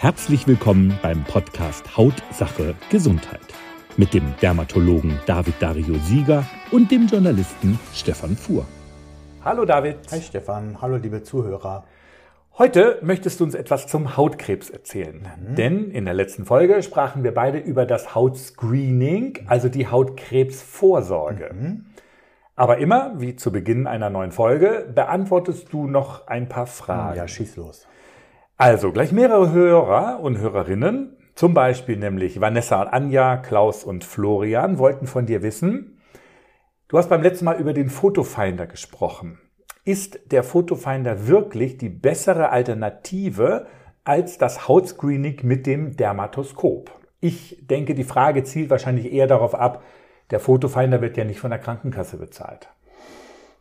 Herzlich willkommen beim Podcast Hautsache Gesundheit mit dem Dermatologen David Dario Sieger und dem Journalisten Stefan Fuhr. Hallo David. Hi Stefan, hallo liebe Zuhörer. Heute möchtest du uns etwas zum Hautkrebs erzählen. Mhm. Denn in der letzten Folge sprachen wir beide über das Hautscreening, also die Hautkrebsvorsorge. Mhm. Aber immer, wie zu Beginn einer neuen Folge, beantwortest du noch ein paar Fragen. Ja, schieß los. Also, gleich mehrere Hörer und Hörerinnen, zum Beispiel nämlich Vanessa und Anja, Klaus und Florian, wollten von dir wissen, du hast beim letzten Mal über den Fotofinder gesprochen. Ist der Fotofinder wirklich die bessere Alternative als das Hautscreening mit dem Dermatoskop? Ich denke, die Frage zielt wahrscheinlich eher darauf ab, der Fotofinder wird ja nicht von der Krankenkasse bezahlt.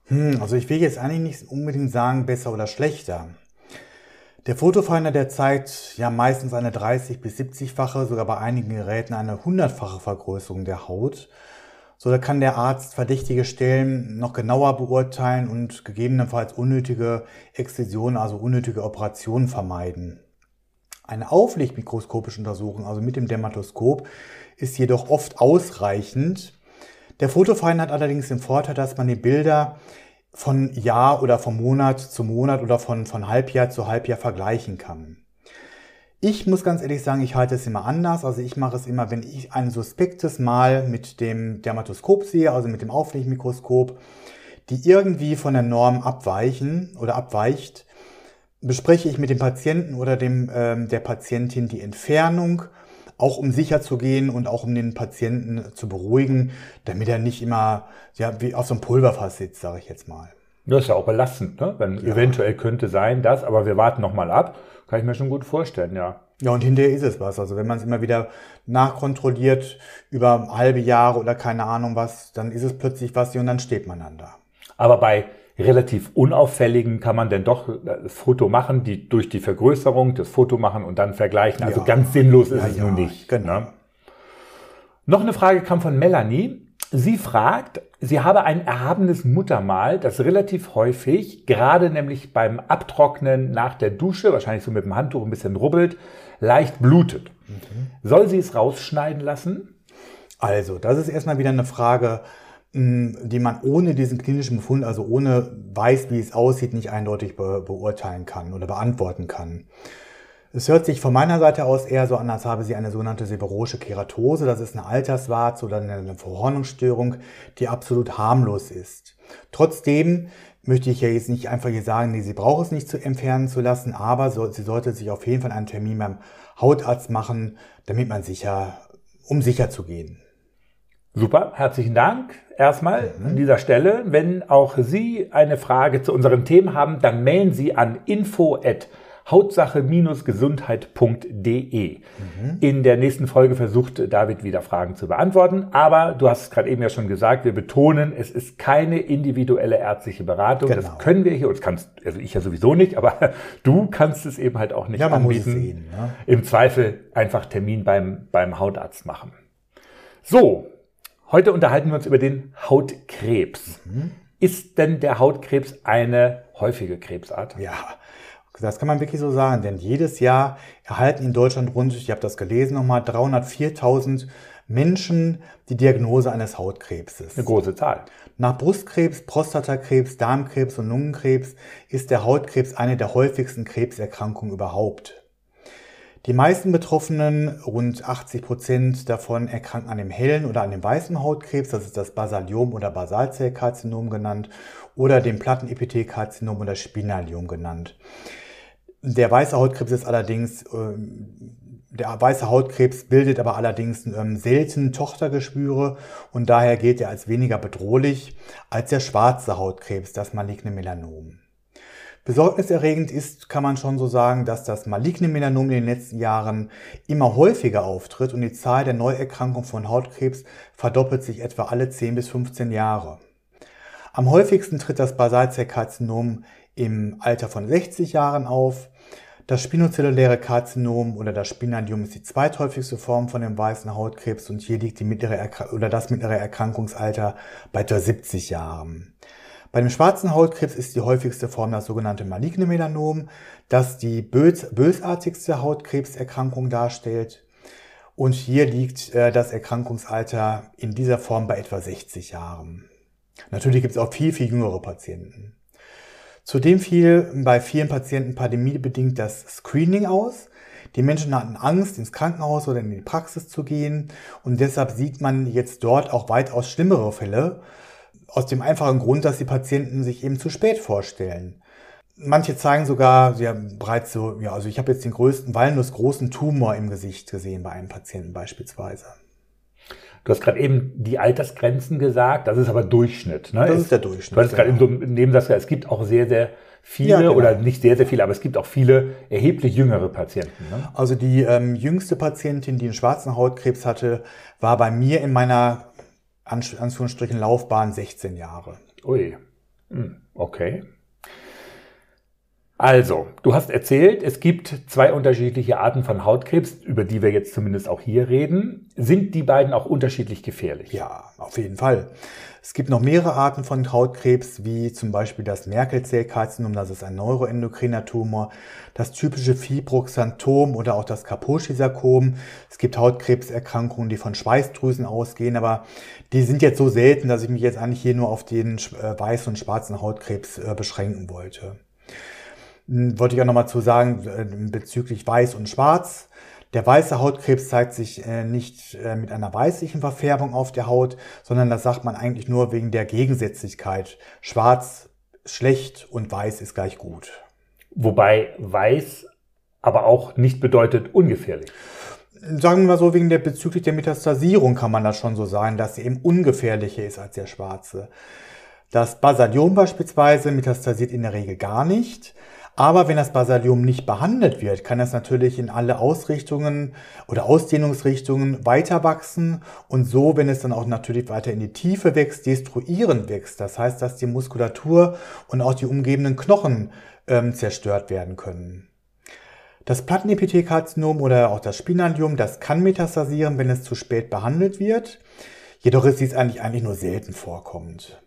Hm, also ich will jetzt eigentlich nicht unbedingt sagen, besser oder schlechter. Der Fotofinder, der zeigt ja meistens eine 30 bis 70-fache, sogar bei einigen Geräten eine 100-fache Vergrößerung der Haut. So da kann der Arzt verdächtige Stellen noch genauer beurteilen und gegebenenfalls unnötige Exzisionen, also unnötige Operationen vermeiden. Eine auflichtmikroskopische Untersuchung, also mit dem Dermatoskop, ist jedoch oft ausreichend, der Fotofeind hat allerdings den Vorteil, dass man die Bilder von Jahr oder von Monat zu Monat oder von, von Halbjahr zu Halbjahr vergleichen kann. Ich muss ganz ehrlich sagen, ich halte es immer anders. Also ich mache es immer, wenn ich ein suspektes Mal mit dem Dermatoskop sehe, also mit dem Auflichtmikroskop, die irgendwie von der Norm abweichen oder abweicht, bespreche ich mit dem Patienten oder dem, ähm, der Patientin die Entfernung auch um sicher zu gehen und auch um den Patienten zu beruhigen, damit er nicht immer ja, wie auf so einem Pulverfass sitzt, sage ich jetzt mal. Das ist ja auch belastend, ne? wenn ja. eventuell könnte sein das, aber wir warten nochmal ab, kann ich mir schon gut vorstellen, ja. Ja, und hinterher ist es was. Also wenn man es immer wieder nachkontrolliert über halbe Jahre oder keine Ahnung was, dann ist es plötzlich was und dann steht man dann da. Aber bei relativ unauffälligen kann man denn doch das Foto machen, die durch die Vergrößerung das Foto machen und dann vergleichen. Also ja. ganz sinnlos ist ja, es ja, nun nicht. Genau. Ne? Noch eine Frage kam von Melanie. Sie fragt, sie habe ein erhabenes Muttermal, das relativ häufig, gerade nämlich beim Abtrocknen nach der Dusche, wahrscheinlich so mit dem Handtuch ein bisschen rubbelt, leicht blutet. Mhm. Soll sie es rausschneiden lassen? Also, das ist erstmal wieder eine Frage, die man ohne diesen klinischen Befund, also ohne weiß, wie es aussieht, nicht eindeutig be beurteilen kann oder beantworten kann. Es hört sich von meiner Seite aus eher so an, als habe sie eine sogenannte seborrhoische Keratose. Das ist eine Alterswarze oder eine Verhornungsstörung, die absolut harmlos ist. Trotzdem möchte ich ja jetzt nicht einfach hier sagen, nee, sie braucht es nicht zu entfernen zu lassen, aber so, sie sollte sich auf jeden Fall einen Termin beim Hautarzt machen, damit man sicher, um sicher zu gehen. Super, herzlichen Dank erstmal mhm. an dieser Stelle. Wenn auch Sie eine Frage zu unseren Themen haben, dann mailen Sie an info at hautsache-gesundheit.de. Mhm. In der nächsten Folge versucht David wieder Fragen zu beantworten, aber du hast es gerade eben ja schon gesagt, wir betonen, es ist keine individuelle ärztliche Beratung. Genau. Das können wir hier, und kannst, also ich ja sowieso nicht, aber du kannst es eben halt auch nicht ja, man anbieten. Muss es sehen, ne? Im Zweifel einfach Termin beim, beim Hautarzt machen. So, Heute unterhalten wir uns über den Hautkrebs. Mhm. Ist denn der Hautkrebs eine häufige Krebsart? Ja, das kann man wirklich so sagen, denn jedes Jahr erhalten in Deutschland rund, ich habe das gelesen nochmal, 304.000 Menschen die Diagnose eines Hautkrebses. Eine große Zahl. Nach Brustkrebs, Prostatakrebs, Darmkrebs und Lungenkrebs ist der Hautkrebs eine der häufigsten Krebserkrankungen überhaupt. Die meisten Betroffenen, rund 80 Prozent davon, erkranken an dem hellen oder an dem weißen Hautkrebs, das ist das Basaliom oder Basalzellkarzinom genannt, oder dem Plattenepithelkarzinom oder Spinaliom genannt. Der weiße Hautkrebs ist allerdings, äh, der weiße Hautkrebs bildet aber allerdings ähm, selten Tochtergeschwüre und daher gilt er als weniger bedrohlich als der schwarze Hautkrebs, das maligne Melanom. Besorgniserregend ist, kann man schon so sagen, dass das maligne Melanom in den letzten Jahren immer häufiger auftritt und die Zahl der Neuerkrankungen von Hautkrebs verdoppelt sich etwa alle 10 bis 15 Jahre. Am häufigsten tritt das Basalzellkarzinom im Alter von 60 Jahren auf. Das spinozelluläre Karzinom oder das Spinadium ist die zweithäufigste Form von dem weißen Hautkrebs und hier liegt die mittlere oder das mittlere Erkrankungsalter bei etwa 70 Jahren. Bei dem schwarzen Hautkrebs ist die häufigste Form das sogenannte maligne Melanom, das die bös bösartigste Hautkrebserkrankung darstellt. Und hier liegt äh, das Erkrankungsalter in dieser Form bei etwa 60 Jahren. Natürlich gibt es auch viel, viel jüngere Patienten. Zudem fiel bei vielen Patienten pandemiebedingt das Screening aus. Die Menschen hatten Angst, ins Krankenhaus oder in die Praxis zu gehen und deshalb sieht man jetzt dort auch weitaus schlimmere Fälle. Aus dem einfachen Grund, dass die Patienten sich eben zu spät vorstellen. Manche zeigen sogar, sie haben bereits so, ja, also ich habe jetzt den größten walnussgroßen Tumor im Gesicht gesehen bei einem Patienten beispielsweise. Du hast gerade eben die Altersgrenzen gesagt, das ist aber Durchschnitt. Ne? Das ist der Durchschnitt. Du hast gerade eben so Nebensatz gesagt, es gibt auch sehr, sehr viele ja, genau. oder nicht sehr, sehr viele, aber es gibt auch viele erheblich jüngere Patienten. Ne? Also die ähm, jüngste Patientin, die einen schwarzen Hautkrebs hatte, war bei mir in meiner Anführungsstrichen Laufbahn 16 Jahre. Ui, hm, okay. Also, du hast erzählt, es gibt zwei unterschiedliche Arten von Hautkrebs, über die wir jetzt zumindest auch hier reden. Sind die beiden auch unterschiedlich gefährlich? Ja, auf jeden Fall. Es gibt noch mehrere Arten von Hautkrebs, wie zum Beispiel das Merkel-Zellkarzinom, das ist ein neuroendokriner Tumor, das typische Fibroxanthom oder auch das Kaposi-Sarkom. Es gibt Hautkrebserkrankungen, die von Schweißdrüsen ausgehen, aber die sind jetzt so selten, dass ich mich jetzt eigentlich hier nur auf den äh, weißen und schwarzen Hautkrebs äh, beschränken wollte. Hm, wollte ich auch nochmal zu sagen, äh, bezüglich Weiß und Schwarz. Der weiße Hautkrebs zeigt sich äh, nicht äh, mit einer weißlichen Verfärbung auf der Haut, sondern das sagt man eigentlich nur wegen der Gegensätzlichkeit. Schwarz schlecht und weiß ist gleich gut. Wobei weiß aber auch nicht bedeutet ungefährlich. Sagen wir mal so, wegen der bezüglich der Metastasierung kann man das schon so sagen, dass sie eben ungefährlicher ist als der schwarze. Das Basaliom beispielsweise metastasiert in der Regel gar nicht. Aber wenn das Basaliom nicht behandelt wird, kann es natürlich in alle Ausrichtungen oder Ausdehnungsrichtungen weiter wachsen und so, wenn es dann auch natürlich weiter in die Tiefe wächst, destruierend wächst. Das heißt, dass die Muskulatur und auch die umgebenden Knochen ähm, zerstört werden können. Das Plattenepithelkarzinom oder auch das Spinalium, das kann metastasieren, wenn es zu spät behandelt wird. Jedoch ist dies eigentlich, eigentlich nur selten vorkommend.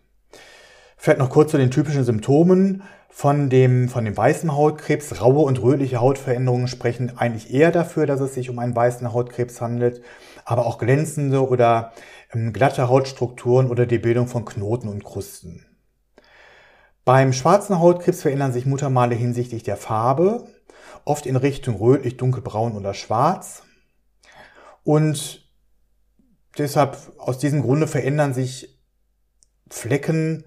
Vielleicht noch kurz zu den typischen Symptomen von dem, von dem weißen Hautkrebs. Raue und rötliche Hautveränderungen sprechen eigentlich eher dafür, dass es sich um einen weißen Hautkrebs handelt, aber auch glänzende oder ähm, glatte Hautstrukturen oder die Bildung von Knoten und Krusten. Beim schwarzen Hautkrebs verändern sich Muttermale hinsichtlich der Farbe, oft in Richtung rötlich, dunkelbraun oder schwarz. Und deshalb, aus diesem Grunde verändern sich Flecken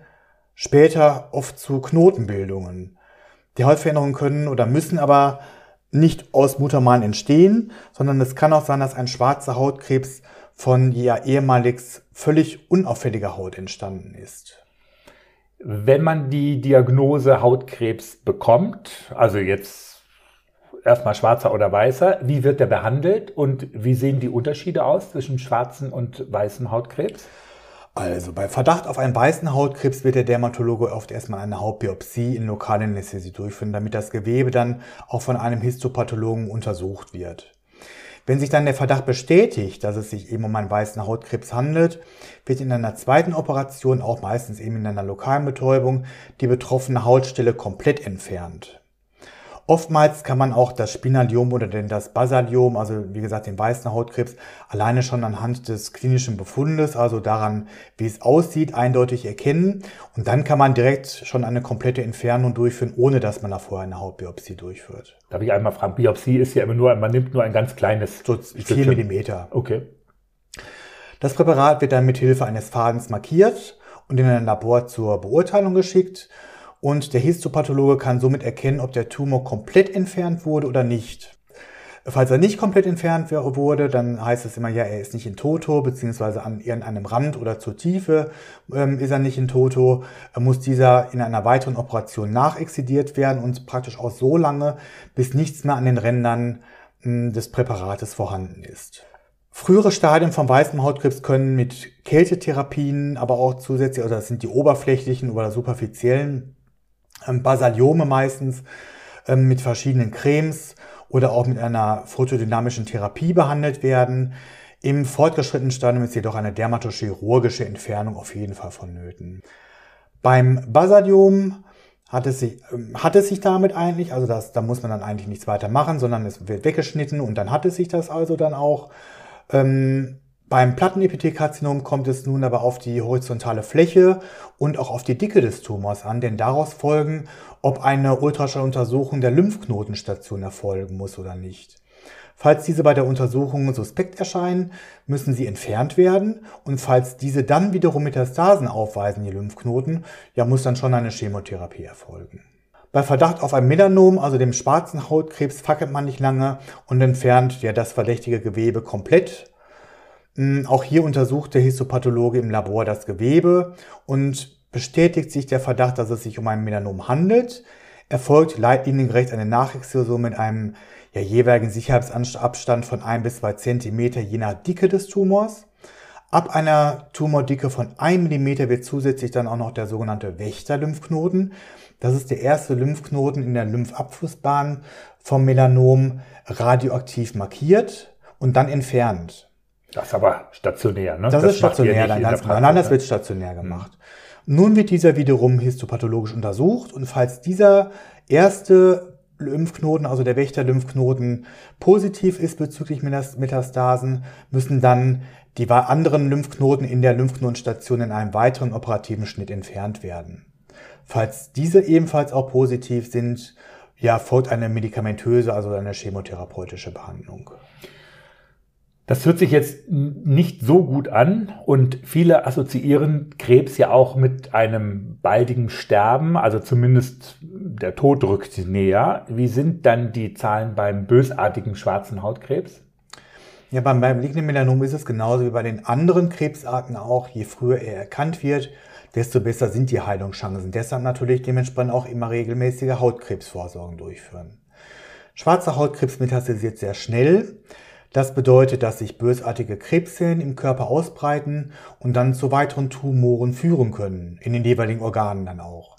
später oft zu Knotenbildungen. Die Hautveränderungen können oder müssen aber nicht aus Muttermalen entstehen, sondern es kann auch sein, dass ein schwarzer Hautkrebs von ja ehemalig völlig unauffälliger Haut entstanden ist. Wenn man die Diagnose Hautkrebs bekommt, also jetzt erstmal schwarzer oder weißer, wie wird der behandelt und wie sehen die Unterschiede aus zwischen schwarzen und weißem Hautkrebs? Also bei Verdacht auf einen weißen Hautkrebs wird der Dermatologe oft erstmal eine Hautbiopsie in lokalen Anästhesie durchführen, damit das Gewebe dann auch von einem Histopathologen untersucht wird. Wenn sich dann der Verdacht bestätigt, dass es sich eben um einen weißen Hautkrebs handelt, wird in einer zweiten Operation, auch meistens eben in einer lokalen Betäubung, die betroffene Hautstelle komplett entfernt. Oftmals kann man auch das Spinaliom oder denn das Basaliom, also wie gesagt den weißen Hautkrebs, alleine schon anhand des klinischen Befundes, also daran, wie es aussieht, eindeutig erkennen. Und dann kann man direkt schon eine komplette Entfernung durchführen, ohne dass man da vorher eine Hautbiopsie durchführt. Darf ich einmal fragen, Biopsie ist ja immer nur, man nimmt nur ein ganz kleines so 4 Millimeter. Okay. Das Präparat wird dann mit Hilfe eines Fadens markiert und in ein Labor zur Beurteilung geschickt und der Histopathologe kann somit erkennen, ob der Tumor komplett entfernt wurde oder nicht. Falls er nicht komplett entfernt wurde, dann heißt es immer, ja, er ist nicht in Toto, beziehungsweise an irgendeinem Rand oder zur Tiefe ähm, ist er nicht in Toto, muss dieser in einer weiteren Operation nachexzidiert werden und praktisch auch so lange, bis nichts mehr an den Rändern hm, des Präparates vorhanden ist. Frühere Stadien vom weißen Hautkrebs können mit Kältetherapien, aber auch zusätzlich, also das sind die oberflächlichen oder superfiziellen Basaliome meistens ähm, mit verschiedenen Cremes oder auch mit einer photodynamischen Therapie behandelt werden. Im fortgeschrittenen Stadium ist jedoch eine dermatochirurgische Entfernung auf jeden Fall vonnöten. Beim Basaliom hat es sich, ähm, hat es sich damit eigentlich, also das, da muss man dann eigentlich nichts weiter machen, sondern es wird weggeschnitten und dann hat es sich das also dann auch. Ähm, beim Plattenepithelkarzinom kommt es nun aber auf die horizontale Fläche und auch auf die Dicke des Tumors an, denn daraus folgen, ob eine Ultraschalluntersuchung der Lymphknotenstation erfolgen muss oder nicht. Falls diese bei der Untersuchung suspekt erscheinen, müssen sie entfernt werden und falls diese dann wiederum Metastasen aufweisen, die Lymphknoten, ja muss dann schon eine Chemotherapie erfolgen. Bei Verdacht auf ein Melanom, also dem schwarzen Hautkrebs, fackelt man nicht lange und entfernt ja das verdächtige Gewebe komplett auch hier untersucht der Histopathologe im Labor das Gewebe und bestätigt sich der Verdacht, dass es sich um ein Melanom handelt. Erfolgt leitliniengerecht eine Nachexkursion mit einem ja, jeweiligen Sicherheitsabstand von ein bis zwei Zentimeter je nach Dicke des Tumors. Ab einer Tumordicke von 1 mm wird zusätzlich dann auch noch der sogenannte Wächter-Lymphknoten. Das ist der erste Lymphknoten in der Lymphabflussbahn vom Melanom radioaktiv markiert und dann entfernt. Das ist aber stationär, ne? Das, das ist stationär, dann ganz genau. Nein, das wird stationär gemacht. Mhm. Nun wird dieser wiederum histopathologisch untersucht und falls dieser erste Lymphknoten, also der Wächter-Lymphknoten, positiv ist bezüglich Metastasen, müssen dann die anderen Lymphknoten in der Lymphknotenstation in einem weiteren operativen Schnitt entfernt werden. Falls diese ebenfalls auch positiv sind, ja, folgt eine medikamentöse, also eine chemotherapeutische Behandlung. Das hört sich jetzt nicht so gut an und viele assoziieren Krebs ja auch mit einem baldigen Sterben, also zumindest der Tod rückt näher. Wie sind dann die Zahlen beim bösartigen schwarzen Hautkrebs? Ja, beim malignen Melanom ist es genauso wie bei den anderen Krebsarten auch. Je früher er erkannt wird, desto besser sind die Heilungschancen. Deshalb natürlich dementsprechend auch immer regelmäßige Hautkrebsvorsorgen durchführen. Schwarzer Hautkrebs metastasiert sehr schnell. Das bedeutet, dass sich bösartige Krebszellen im Körper ausbreiten und dann zu weiteren Tumoren führen können, in den jeweiligen Organen dann auch.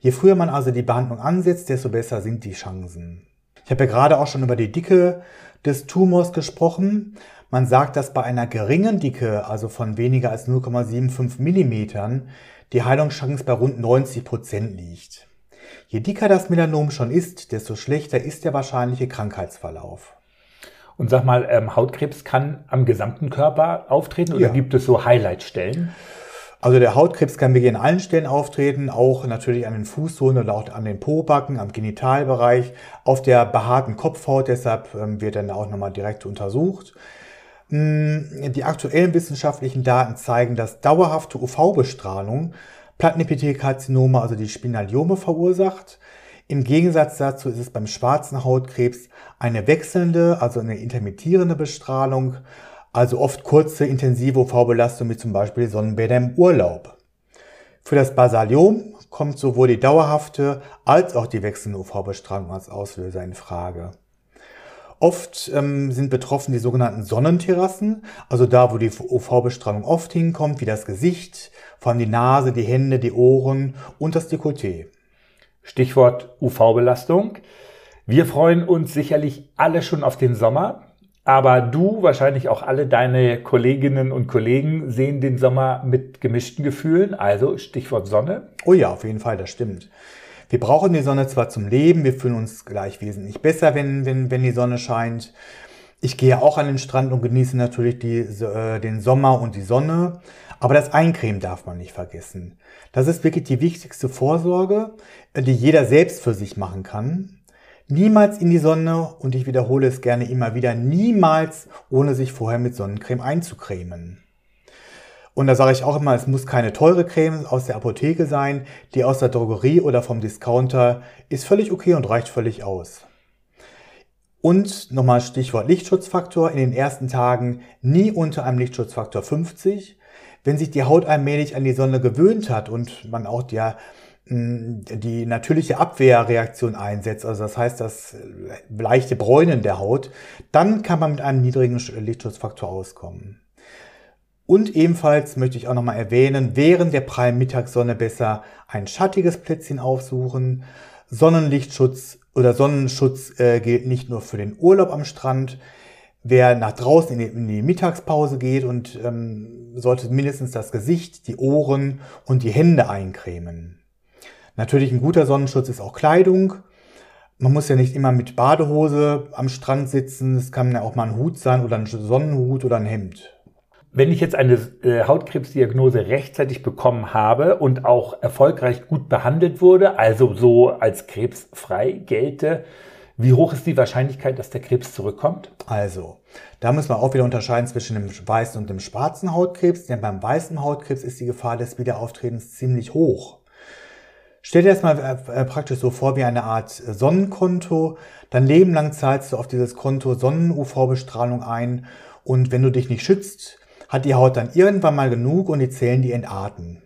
Je früher man also die Behandlung ansetzt, desto besser sind die Chancen. Ich habe ja gerade auch schon über die Dicke des Tumors gesprochen. Man sagt, dass bei einer geringen Dicke, also von weniger als 0,75 Millimetern, die Heilungschance bei rund 90 Prozent liegt. Je dicker das Melanom schon ist, desto schlechter ist der wahrscheinliche Krankheitsverlauf. Und sag mal, ähm, Hautkrebs kann am gesamten Körper auftreten oder ja. gibt es so Highlightstellen? Also der Hautkrebs kann wirklich an allen Stellen auftreten, auch natürlich an den Fußsohlen oder auch an den Pobacken, am Genitalbereich, auf der behaarten Kopfhaut, deshalb ähm, wird dann auch nochmal direkt untersucht. Mm, die aktuellen wissenschaftlichen Daten zeigen, dass dauerhafte UV-Bestrahlung Plattenepithelkarzinome, also die Spinaliome verursacht. Im Gegensatz dazu ist es beim schwarzen Hautkrebs eine wechselnde, also eine intermittierende Bestrahlung, also oft kurze intensive UV-Belastung wie zum Beispiel Sonnenbäder im Urlaub. Für das Basaliom kommt sowohl die dauerhafte als auch die wechselnde UV-Bestrahlung als Auslöser in Frage. Oft ähm, sind betroffen die sogenannten Sonnenterrassen, also da, wo die UV-Bestrahlung oft hinkommt, wie das Gesicht, vor allem die Nase, die Hände, die Ohren und das Dekolleté. Stichwort UV-Belastung. Wir freuen uns sicherlich alle schon auf den Sommer, aber du, wahrscheinlich auch alle deine Kolleginnen und Kollegen sehen den Sommer mit gemischten Gefühlen, also Stichwort Sonne. Oh ja, auf jeden Fall, das stimmt. Wir brauchen die Sonne zwar zum Leben, wir fühlen uns gleich wesentlich besser, wenn, wenn, wenn die Sonne scheint. Ich gehe auch an den Strand und genieße natürlich die, äh, den Sommer und die Sonne. Aber das Eincremen darf man nicht vergessen. Das ist wirklich die wichtigste Vorsorge, die jeder selbst für sich machen kann. Niemals in die Sonne und ich wiederhole es gerne immer wieder, niemals ohne sich vorher mit Sonnencreme einzucremen. Und da sage ich auch immer, es muss keine teure Creme aus der Apotheke sein, die aus der Drogerie oder vom Discounter ist völlig okay und reicht völlig aus. Und nochmal Stichwort Lichtschutzfaktor. In den ersten Tagen nie unter einem Lichtschutzfaktor 50 wenn sich die Haut allmählich an die Sonne gewöhnt hat und man auch die, mm, die natürliche Abwehrreaktion einsetzt, also das heißt das leichte Bräunen der Haut, dann kann man mit einem niedrigen Lichtschutzfaktor auskommen. Und ebenfalls möchte ich auch nochmal erwähnen, während der prallen Mittagssonne besser ein schattiges Plätzchen aufsuchen. Sonnenlichtschutz oder Sonnenschutz äh, gilt nicht nur für den Urlaub am Strand. wer nach draußen in die, in die Mittagspause geht und ähm, sollte mindestens das Gesicht, die Ohren und die Hände eincremen. Natürlich ein guter Sonnenschutz ist auch Kleidung. Man muss ja nicht immer mit Badehose am Strand sitzen. Es kann ja auch mal ein Hut sein oder ein Sonnenhut oder ein Hemd. Wenn ich jetzt eine äh, Hautkrebsdiagnose rechtzeitig bekommen habe und auch erfolgreich gut behandelt wurde, also so als krebsfrei gelte, wie hoch ist die Wahrscheinlichkeit, dass der Krebs zurückkommt? Also, da muss man auch wieder unterscheiden zwischen dem weißen und dem schwarzen Hautkrebs, denn beim weißen Hautkrebs ist die Gefahr des Wiederauftretens ziemlich hoch. Stell dir das mal äh, äh, praktisch so vor wie eine Art Sonnenkonto. Dein Leben lang zahlst du auf dieses Konto Sonnen-UV-Bestrahlung ein und wenn du dich nicht schützt, hat die Haut dann irgendwann mal genug und die Zellen, die entarten.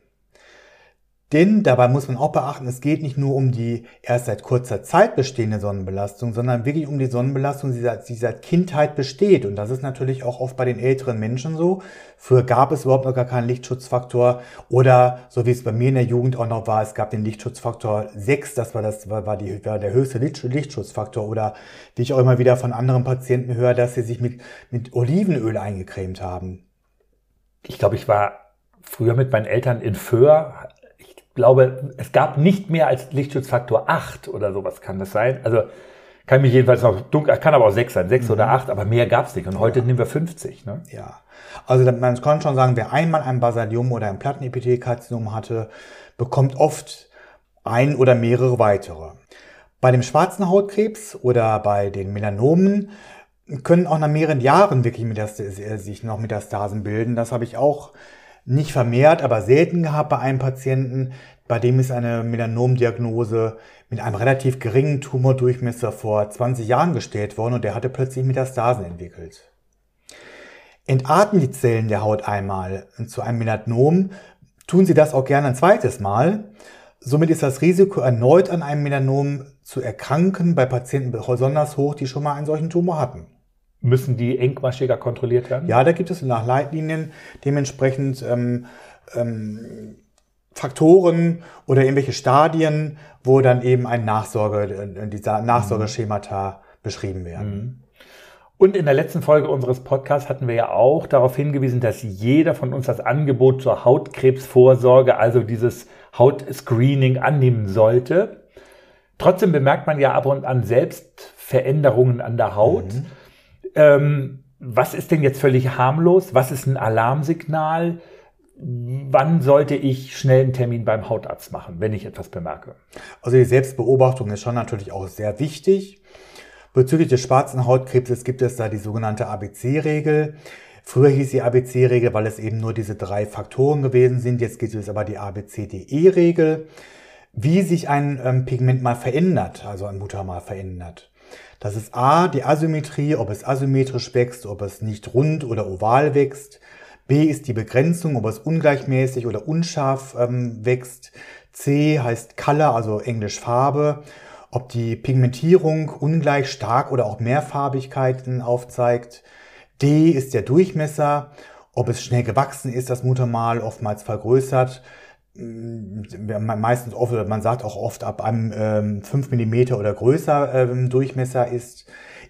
Denn dabei muss man auch beachten, es geht nicht nur um die erst seit kurzer Zeit bestehende Sonnenbelastung, sondern wirklich um die Sonnenbelastung, die seit, die seit Kindheit besteht. Und das ist natürlich auch oft bei den älteren Menschen so. Früher gab es überhaupt noch gar keinen Lichtschutzfaktor oder so wie es bei mir in der Jugend auch noch war, es gab den Lichtschutzfaktor 6, das war, das war, die, war der höchste Lichtschutzfaktor. Oder wie ich auch immer wieder von anderen Patienten höre, dass sie sich mit, mit Olivenöl eingecremt haben. Ich glaube, ich war früher mit meinen Eltern in Föhr, glaube, es gab nicht mehr als Lichtschutzfaktor 8 oder sowas kann das sein. Also kann mich jedenfalls noch dunkel, kann aber auch 6 sein, 6 mhm. oder 8, aber mehr gab es nicht. Und heute ja. nehmen wir 50. Ne? Ja, also man kann schon sagen, wer einmal ein Basalium oder ein Plattenepithelkarzinom hatte, bekommt oft ein oder mehrere weitere. Bei dem schwarzen Hautkrebs oder bei den Melanomen können auch nach mehreren Jahren wirklich sich noch Metastasen bilden. Das habe ich auch nicht vermehrt, aber selten gehabt bei einem Patienten, bei dem ist eine Melanomdiagnose mit einem relativ geringen Tumordurchmesser vor 20 Jahren gestellt worden und der hatte plötzlich Metastasen entwickelt. Entarten die Zellen der Haut einmal zu einem Melanom, tun sie das auch gerne ein zweites Mal. Somit ist das Risiko, erneut an einem Melanom zu erkranken, bei Patienten besonders hoch, die schon mal einen solchen Tumor hatten. Müssen die engmaschiger kontrolliert werden? Ja, da gibt es nach Leitlinien dementsprechend ähm, ähm, Faktoren oder irgendwelche Stadien, wo dann eben ein Nachsorge, äh, dieser Nachsorgeschemata mhm. beschrieben werden. Mhm. Und in der letzten Folge unseres Podcasts hatten wir ja auch darauf hingewiesen, dass jeder von uns das Angebot zur Hautkrebsvorsorge, also dieses Hautscreening annehmen sollte. Trotzdem bemerkt man ja ab und an selbst Veränderungen an der Haut. Mhm ähm, was ist denn jetzt völlig harmlos? Was ist ein Alarmsignal? Wann sollte ich schnell einen Termin beim Hautarzt machen, wenn ich etwas bemerke? Also die Selbstbeobachtung ist schon natürlich auch sehr wichtig. Bezüglich des schwarzen Hautkrebses gibt es da die sogenannte ABC-Regel. Früher hieß die ABC-Regel, weil es eben nur diese drei Faktoren gewesen sind. Jetzt gibt es aber die ABCDE-Regel. Wie sich ein ähm, Pigment mal verändert, also ein Mutter mal verändert. Das ist A, die Asymmetrie, ob es asymmetrisch wächst, ob es nicht rund oder oval wächst. B ist die Begrenzung, ob es ungleichmäßig oder unscharf ähm, wächst. C heißt Color, also Englisch Farbe. Ob die Pigmentierung ungleich stark oder auch Mehrfarbigkeiten aufzeigt. D ist der Durchmesser, ob es schnell gewachsen ist, das Muttermal oftmals vergrößert meistens oft, man sagt auch oft ab einem ähm, 5 mm oder größer ähm, Durchmesser ist.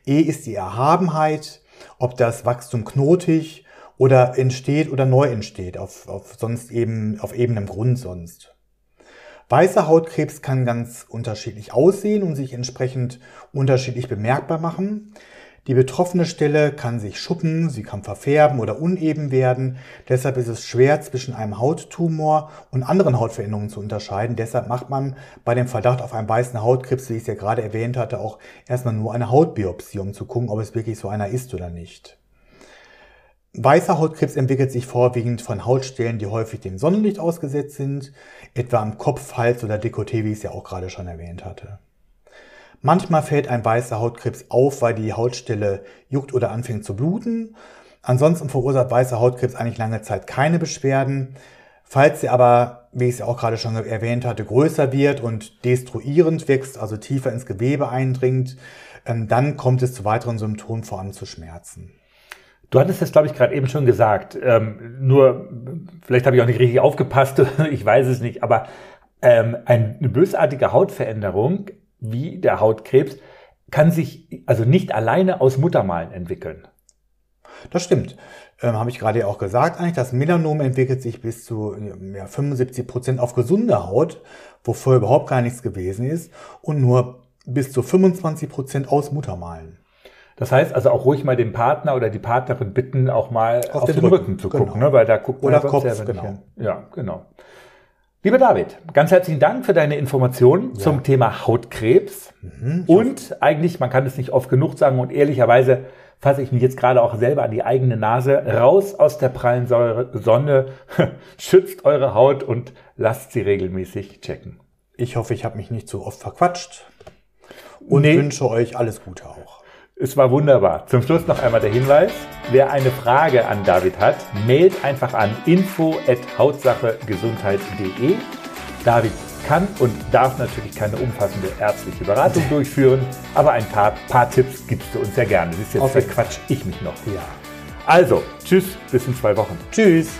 E ist die Erhabenheit, ob das Wachstum knotig oder entsteht oder neu entsteht, auf, auf sonst eben, auf ebenem Grund sonst. Weißer Hautkrebs kann ganz unterschiedlich aussehen und sich entsprechend unterschiedlich bemerkbar machen. Die betroffene Stelle kann sich schuppen, sie kann verfärben oder uneben werden. Deshalb ist es schwer zwischen einem Hauttumor und anderen Hautveränderungen zu unterscheiden. Deshalb macht man bei dem Verdacht auf einen weißen Hautkrebs, wie ich es ja gerade erwähnt hatte, auch erstmal nur eine Hautbiopsie, um zu gucken, ob es wirklich so einer ist oder nicht. Weißer Hautkrebs entwickelt sich vorwiegend von Hautstellen, die häufig dem Sonnenlicht ausgesetzt sind, etwa am Kopf, Hals oder Dekolleté, wie ich es ja auch gerade schon erwähnt hatte. Manchmal fällt ein weißer Hautkrebs auf, weil die Hautstelle juckt oder anfängt zu bluten. Ansonsten verursacht weißer Hautkrebs eigentlich lange Zeit keine Beschwerden. Falls sie aber, wie ich es ja auch gerade schon erwähnt hatte, größer wird und destruierend wächst, also tiefer ins Gewebe eindringt, ähm, dann kommt es zu weiteren Symptomen, vor allem zu Schmerzen. Du hattest das, glaube ich, gerade eben schon gesagt. Ähm, nur, vielleicht habe ich auch nicht richtig aufgepasst, ich weiß es nicht, aber ähm, eine bösartige Hautveränderung wie der Hautkrebs kann sich also nicht alleine aus Muttermalen entwickeln. Das stimmt. Ähm, Habe ich gerade ja auch gesagt, eigentlich, das Melanom entwickelt sich bis zu ja, 75 Prozent auf gesunde Haut, wo vorher überhaupt gar nichts gewesen ist, und nur bis zu 25 Prozent aus Muttermalen. Das heißt also auch ruhig mal den Partner oder die Partnerin bitten, auch mal auf, auf den, den, Rücken, Rücken zu genau. gucken, ne? weil da guckt man oder ja Kopf, genau. Hin. Ja, genau. Lieber David, ganz herzlichen Dank für deine Informationen ja. zum Thema Hautkrebs. Mhm, und eigentlich, man kann es nicht oft genug sagen und ehrlicherweise fasse ich mich jetzt gerade auch selber an die eigene Nase. Raus aus der prallen Sonne, schützt eure Haut und lasst sie regelmäßig checken. Ich hoffe, ich habe mich nicht zu oft verquatscht und nee. wünsche euch alles Gute auch. Es war wunderbar. Zum Schluss noch einmal der Hinweis. Wer eine Frage an David hat, mailt einfach an info.hautsachegesundheit.de. David kann und darf natürlich keine umfassende ärztliche Beratung durchführen, aber ein paar, paar Tipps gibst du uns ja gerne. Das ist jetzt verquatsch ich mich noch. Ja. Also, tschüss, bis in zwei Wochen. Tschüss.